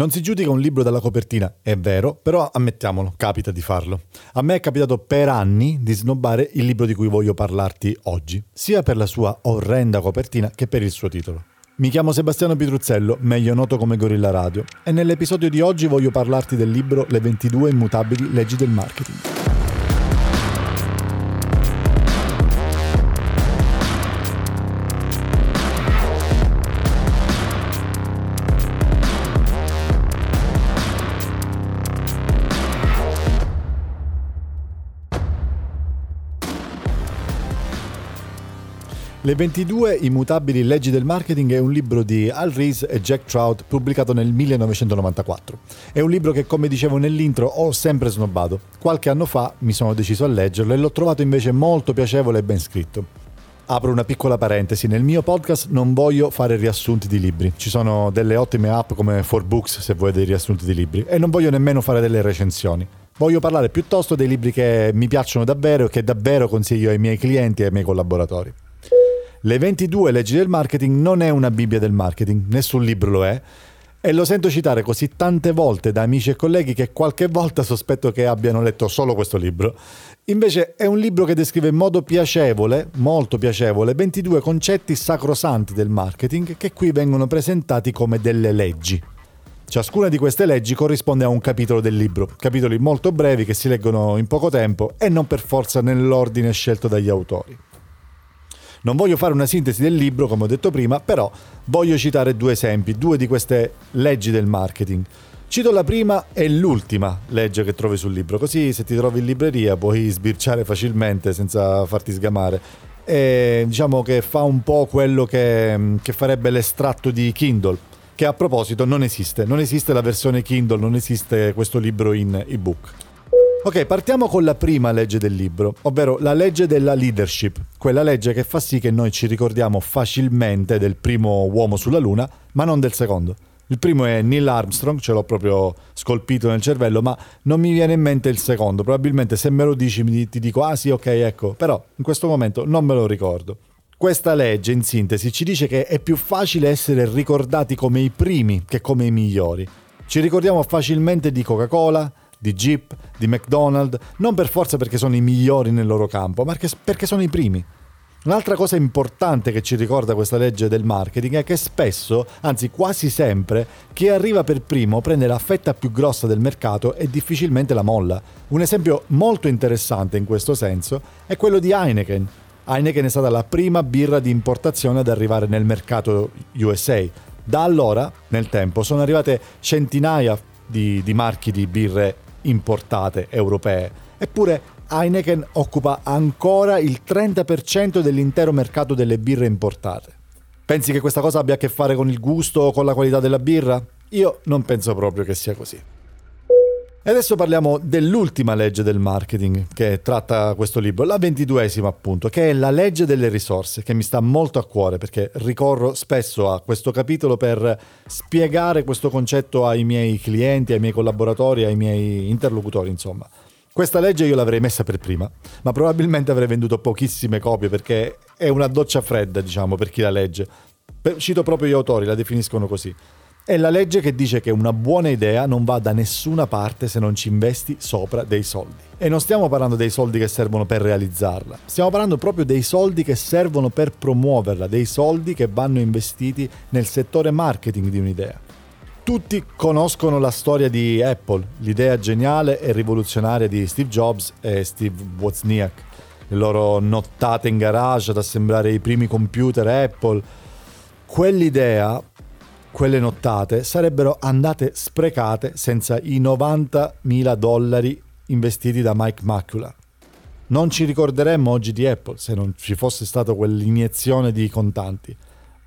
Non si giudica un libro dalla copertina, è vero, però ammettiamolo, capita di farlo. A me è capitato per anni di snobbare il libro di cui voglio parlarti oggi, sia per la sua orrenda copertina che per il suo titolo. Mi chiamo Sebastiano Pitruzzello, meglio noto come Gorilla Radio, e nell'episodio di oggi voglio parlarti del libro Le 22 immutabili leggi del marketing. Le 22 immutabili leggi del marketing è un libro di Al Rees e Jack Trout pubblicato nel 1994. È un libro che, come dicevo nell'intro, ho sempre snobbato. Qualche anno fa mi sono deciso a leggerlo e l'ho trovato invece molto piacevole e ben scritto. Apro una piccola parentesi, nel mio podcast non voglio fare riassunti di libri, ci sono delle ottime app come 4Books se vuoi dei riassunti di libri e non voglio nemmeno fare delle recensioni. Voglio parlare piuttosto dei libri che mi piacciono davvero e che davvero consiglio ai miei clienti e ai miei collaboratori. Le 22 leggi del marketing non è una Bibbia del marketing, nessun libro lo è. E lo sento citare così tante volte da amici e colleghi che qualche volta sospetto che abbiano letto solo questo libro. Invece è un libro che descrive in modo piacevole, molto piacevole, 22 concetti sacrosanti del marketing che qui vengono presentati come delle leggi. Ciascuna di queste leggi corrisponde a un capitolo del libro, capitoli molto brevi che si leggono in poco tempo e non per forza nell'ordine scelto dagli autori. Non voglio fare una sintesi del libro, come ho detto prima, però voglio citare due esempi, due di queste leggi del marketing. Cito la prima e l'ultima legge che trovi sul libro, così se ti trovi in libreria puoi sbirciare facilmente senza farti sgamare. E diciamo che fa un po' quello che, che farebbe l'estratto di Kindle, che a proposito non esiste, non esiste la versione Kindle, non esiste questo libro in ebook. Ok, partiamo con la prima legge del libro, ovvero la legge della leadership, quella legge che fa sì che noi ci ricordiamo facilmente del primo uomo sulla Luna, ma non del secondo. Il primo è Neil Armstrong, ce l'ho proprio scolpito nel cervello, ma non mi viene in mente il secondo. Probabilmente se me lo dici ti dico, ah sì, ok, ecco, però in questo momento non me lo ricordo. Questa legge, in sintesi, ci dice che è più facile essere ricordati come i primi che come i migliori. Ci ricordiamo facilmente di Coca-Cola, di Jeep, di McDonald's, non per forza perché sono i migliori nel loro campo, ma perché sono i primi. Un'altra cosa importante che ci ricorda questa legge del marketing è che spesso, anzi quasi sempre, chi arriva per primo prende la fetta più grossa del mercato e difficilmente la molla. Un esempio molto interessante in questo senso è quello di Heineken. Heineken è stata la prima birra di importazione ad arrivare nel mercato USA. Da allora, nel tempo, sono arrivate centinaia di, di marchi di birre importate europee. Eppure Heineken occupa ancora il 30% dell'intero mercato delle birre importate. Pensi che questa cosa abbia a che fare con il gusto o con la qualità della birra? Io non penso proprio che sia così. E adesso parliamo dell'ultima legge del marketing che tratta questo libro, la ventiduesima appunto, che è la legge delle risorse, che mi sta molto a cuore perché ricorro spesso a questo capitolo per spiegare questo concetto ai miei clienti, ai miei collaboratori, ai miei interlocutori, insomma. Questa legge io l'avrei messa per prima, ma probabilmente avrei venduto pochissime copie perché è una doccia fredda, diciamo, per chi la legge. Cito proprio gli autori, la definiscono così. È la legge che dice che una buona idea non va da nessuna parte se non ci investi sopra dei soldi. E non stiamo parlando dei soldi che servono per realizzarla, stiamo parlando proprio dei soldi che servono per promuoverla, dei soldi che vanno investiti nel settore marketing di un'idea. Tutti conoscono la storia di Apple, l'idea geniale e rivoluzionaria di Steve Jobs e Steve Wozniak, le loro nottate in garage ad assemblare i primi computer Apple. Quell'idea quelle nottate sarebbero andate sprecate senza i 90.000 dollari investiti da Mike Macula. Non ci ricorderemmo oggi di Apple se non ci fosse stata quell'iniezione di contanti.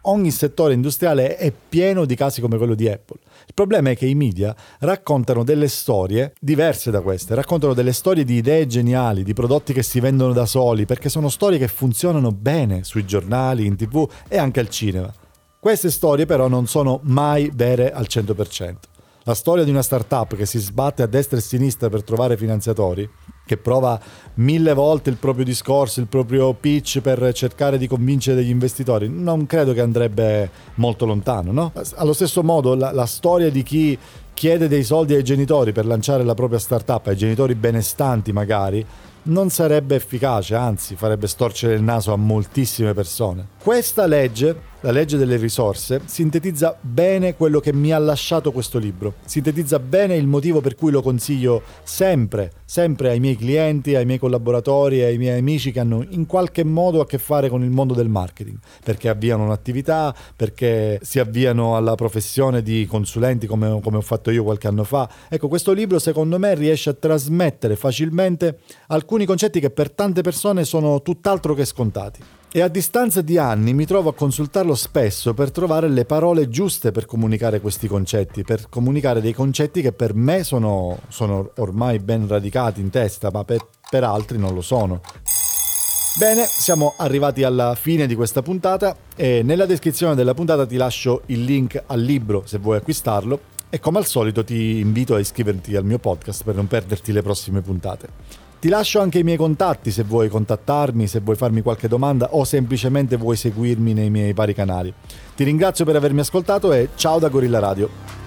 Ogni settore industriale è pieno di casi come quello di Apple. Il problema è che i media raccontano delle storie diverse da queste, raccontano delle storie di idee geniali, di prodotti che si vendono da soli, perché sono storie che funzionano bene sui giornali, in tv e anche al cinema. Queste storie però non sono mai vere al 100%. La storia di una startup che si sbatte a destra e a sinistra per trovare finanziatori che prova mille volte il proprio discorso, il proprio pitch per cercare di convincere degli investitori, non credo che andrebbe molto lontano, no? Allo stesso modo la, la storia di chi chiede dei soldi ai genitori per lanciare la propria startup, ai genitori benestanti magari, non sarebbe efficace, anzi farebbe storcere il naso a moltissime persone. Questa legge la legge delle risorse, sintetizza bene quello che mi ha lasciato questo libro, sintetizza bene il motivo per cui lo consiglio sempre, sempre ai miei clienti, ai miei collaboratori, ai miei amici che hanno in qualche modo a che fare con il mondo del marketing, perché avviano un'attività, perché si avviano alla professione di consulenti come, come ho fatto io qualche anno fa. Ecco, questo libro secondo me riesce a trasmettere facilmente alcuni concetti che per tante persone sono tutt'altro che scontati. E a distanza di anni mi trovo a consultarlo spesso per trovare le parole giuste per comunicare questi concetti, per comunicare dei concetti che per me sono, sono ormai ben radicati in testa, ma per, per altri non lo sono. Bene, siamo arrivati alla fine di questa puntata e nella descrizione della puntata ti lascio il link al libro se vuoi acquistarlo e come al solito ti invito a iscriverti al mio podcast per non perderti le prossime puntate. Ti lascio anche i miei contatti se vuoi contattarmi, se vuoi farmi qualche domanda o semplicemente vuoi seguirmi nei miei vari canali. Ti ringrazio per avermi ascoltato e ciao da Gorilla Radio.